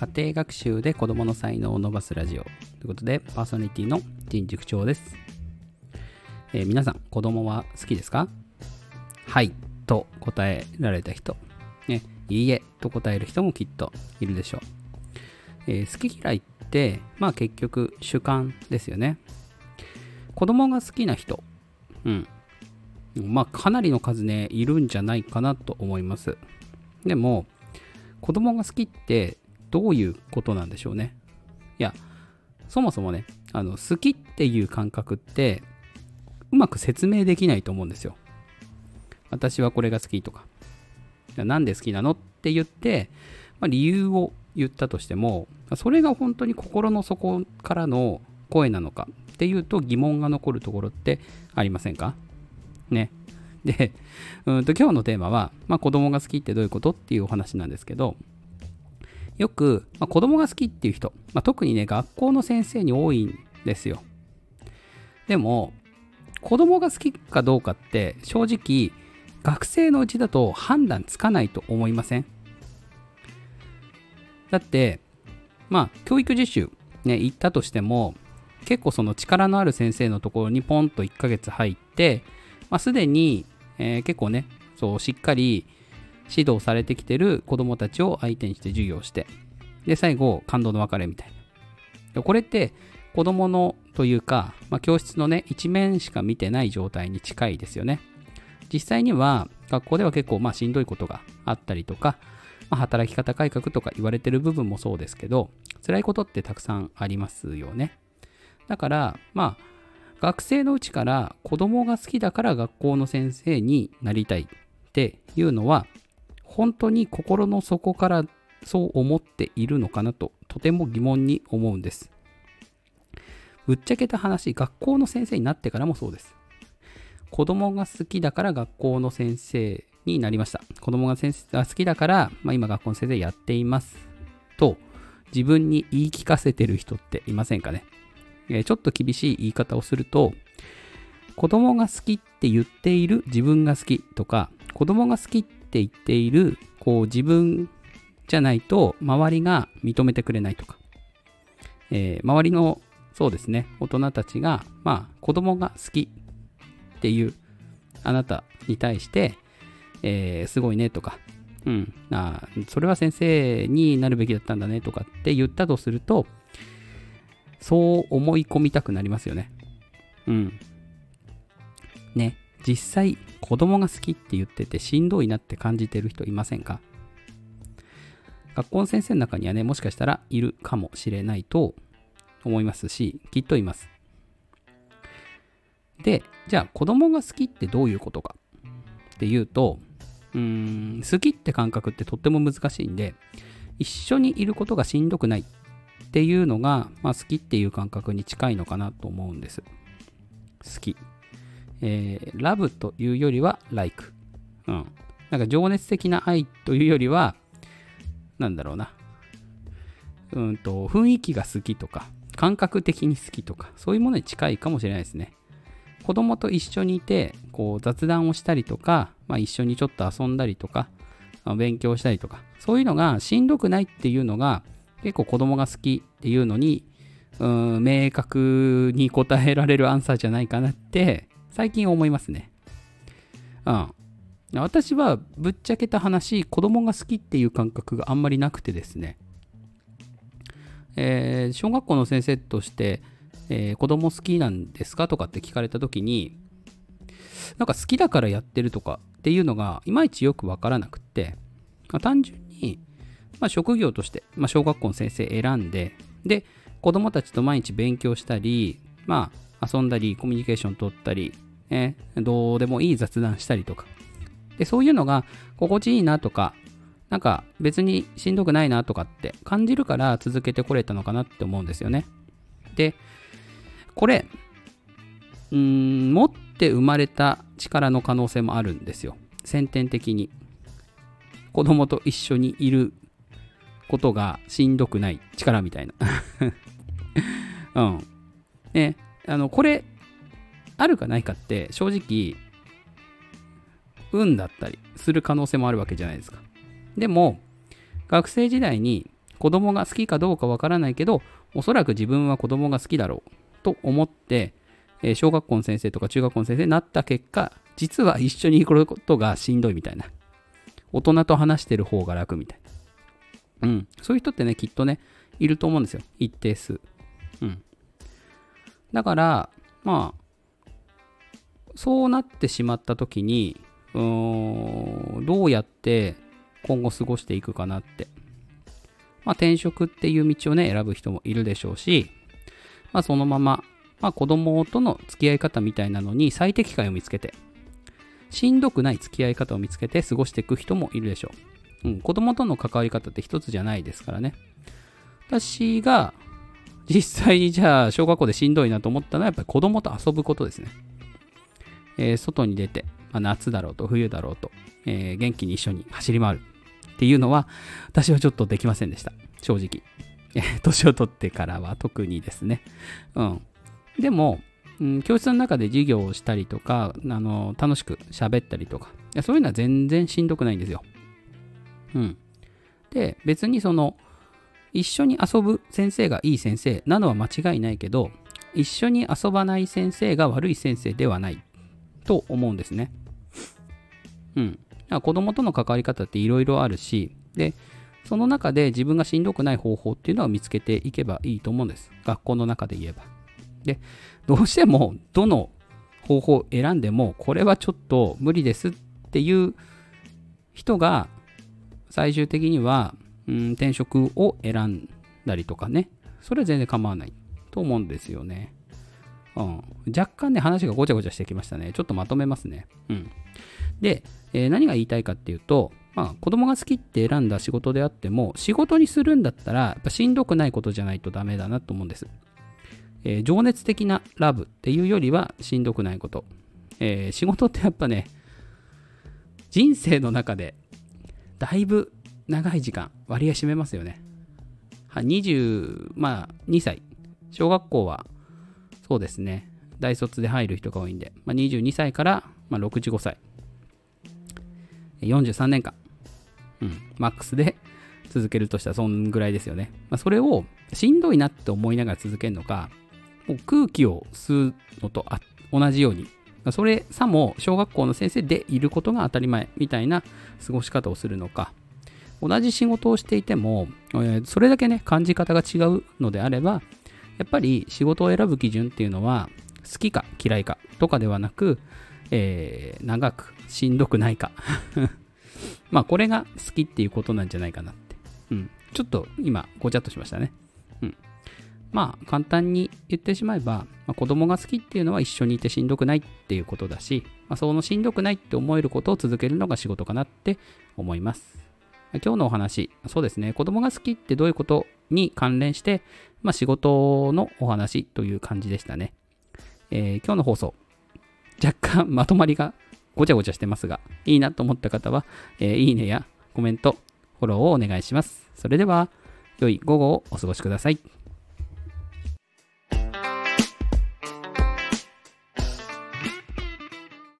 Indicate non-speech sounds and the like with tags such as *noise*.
家庭学習で子供の才能を伸ばすラジオ。ということでパーソナリティの人塾長です、えー、皆さん子供は好きですか？はいと答えられた人、ね、いいえと答える人もきっといるでしょう、えー、好き嫌いってまあ結局主観ですよね。子供が好きな人。うん。まあかなりの数ねいるんじゃないかなと思います。でも子供が好きってどういうことなんでしょうね。いや、そもそもね、あの好きっていう感覚ってうまく説明できないと思うんですよ。私はこれが好きとか。なんで好きなのって言って、まあ、理由を言ったとしても、それが本当に心の底からの声なのかっていうと疑問が残るところってありませんか？ね。で、うんと今日のテーマは、まあ、子供が好きってどういうことっていうお話なんですけど、よく、まあ、子供が好きっていう人、まあ、特にね、学校の先生に多いんですよ。でも、子供が好きかどうかって正直、学生のうちだと判断つかないと思いません？だって、まあ、教育実習、ね、行ったとしても、結構その力のある先生のところにポンと1ヶ月入って、まあ、すでにえー、結構ね、そう、しっかり指導されてきてる子供たちを相手にして授業して、で、最後、感動の別れみたいな。これって子供のというか、まあ、教室のね、一面しか見てない状態に近いですよね。実際には、学校では結構まあしんどいことがあったりとか、まあ、働き方改革とか言われてる部分もそうですけど、辛いことってたくさんありますよね。だから、まあ、学生のうちから子供が好きだから学校の先生になりたいっていうのは本当に心の底からそう思っているのかなととても疑問に思うんです。ぶっちゃけた話、学校の先生になってからもそうです。子供が好きだから学校の先生になりました。子供が先生が好きだから、まあ、今学校の先生やっています。と自分に言い聞かせてる人っていませんかねえちょっと厳しい言い方をすると、子供が好きって言っている自分が好きとか、子供が好きってって言っているこう自分じゃないと周りが認めてくれないとか、えー、周りのそうですね、大人たちが、まあ、子供が好きっていうあなたに対して、えー、すごいねとか、うん、あそれは先生になるべきだったんだねとかって言ったとすると、そう思い込みたくなりますよね。うん。ね、実際子供が好きって言っててしんどいなって感じてる人いませんか？学校の先生の中にはね、もしかしたらいるかもしれないと思いますし、きっといます。で、じゃあ子供が好きってどういうことかっていうと、うーん、好きって感覚ってとっても難しいんで、一緒にいることがしんどくないっていうのが、まあ、好きっていう感覚に近いのかなと思うんです。好き。えー、ラブというよりは like。うん。なんか情熱的な愛というよりは、なんだろうな。うんと、雰囲気が好きとか、感覚的に好きとか、そういうものに近いかもしれないですね。子供と一緒にいて、こう雑談をしたりとか、まあ、一緒にちょっと遊んだりとか、勉強したりとか、そういうのがしんどくないっていうのが、結構子供が好きっていうのに、うん、明確に答えられるアンサーじゃないかなって最近思いますね。うん。私はぶっちゃけた話、子供が好きっていう感覚があんまりなくてですね、えー、小学校の先生として、えー、子供好きなんですかとかって聞かれた時に、なんか好きだからやってるとかっていうのがいまいちよくわからなくって、まあ、単純にまあ、職業として、まあ、小学校の先生選んで、で、子供たちと毎日勉強したり、まあ、遊んだり、コミュニケーション取ったり、ね、どうでもいい雑談したりとか。で、そういうのが心地いいなとか、なんか別にしんどくないなとかって感じるから続けてこれたのかなって思うんですよね。で、これ、うーん、持って生まれた力の可能性もあるんですよ。先天的に。子供と一緒にいることがしんどくない力みたいな。*laughs* うん。ね、あの、これ、あるかないかって正直、運だったりする可能性もあるわけじゃないですか。でも、学生時代に子供が好きかどうかわからないけど、おそらく自分は子供が好きだろうと思って、小学校の先生とか中学校の先生になった結果、実は一緒に行くことがしんどいみたいな。大人と話してる方が楽みたいな。うん。そういう人ってね、きっとね、いると思うんですよ。一定数。うん。だから、まあ、そうなってしまった時に、うーん、どうやって今後過ごしていくかなって。まあ、転職っていう道をね、選ぶ人もいるでしょうし、まあ、そのまま、まあ、子供との付き合い方みたいなのに最適解を見つけて、しんどくない付き合い方を見つけて過ごしていく人もいるでしょう。うん、子供との関わり方って一つじゃないですからね。私が実際にじゃあ小学校でしんどいなと思ったのはやっぱり子供と遊ぶことですね。えー、外に出て、まあ、夏だろうと冬だろうと、えー、元気に一緒に走り回るっていうのは私はちょっとできませんでした。正直。*laughs* 年を取ってからは特にですね。うん。でも、うん、教室の中で授業をしたりとか、あの楽しく喋ったりとか、そういうのは全然しんどくないんですよ。うん。で、別にその、一緒に遊ぶ先生がいい先生なのは間違いないけど、一緒に遊ばない先生が悪い先生ではないと思うんですね。うん。子供との関わり方っていろいろあるし、で、その中で自分がしんどくない方法っていうのを見つけていけばいいと思うんです。学校の中で言えば。で、どうしてもどの方法を選んでも、これはちょっと無理ですっていう人が最終的には、うん、転職を選んだりとかね、それは全然構わないと思うんですよね。うん、若干ね、話がごちゃごちゃしてきましたね。ちょっとまとめますね。うん。で、えー、何が言いたいかっていうと、まあ、子供が好きって選んだ仕事であっても、仕事にするんだったら、やっぱしんどくないことじゃないとダメだなと思うんです。えー、情熱的なラブっていうよりはしんどくないこと。えー、仕事ってやっぱね、人生の中でだいぶ長い時間割合占めますよね。は20、まあ2歳。小学校はそうですね。大卒で入る人が多いんで、まあ、22歳から、まあ、65歳。43年間。うん、マックスで続けるとしたらそんぐらいですよね。まあ、それをしんどいなって思いながら続けるのか、もう空気を吸うのと同じように、それさも小学校の先生でいることが当たり前みたいな過ごし方をするのか、同じ仕事をしていても、それだけね、感じ方が違うのであれば、やっぱり仕事を選ぶ基準っていうのは、好きか嫌いかとかではなく、えー、長くしんどくないか *laughs* まあこれが好きっていうことなんじゃないかなって。うん。ちょっと今ごちゃっとしましたね。うんまあ簡単に言ってしまえば、まあ、子供が好きっていうのは一緒にいてしんどくないっていうことだし、まあ、そのしんどくないって思えることを続けるのが仕事かなって思います。今日のお話、そうですね、子供が好きってどういうことに関連して、まあ、仕事のお話という感じでしたね。えー、今日の放送、若干まとまりがごちゃごちゃしてますが、いいなと思った方は、えー、いいねやコメント、フォローをお願いします。それでは、良い午後をお過ごしください。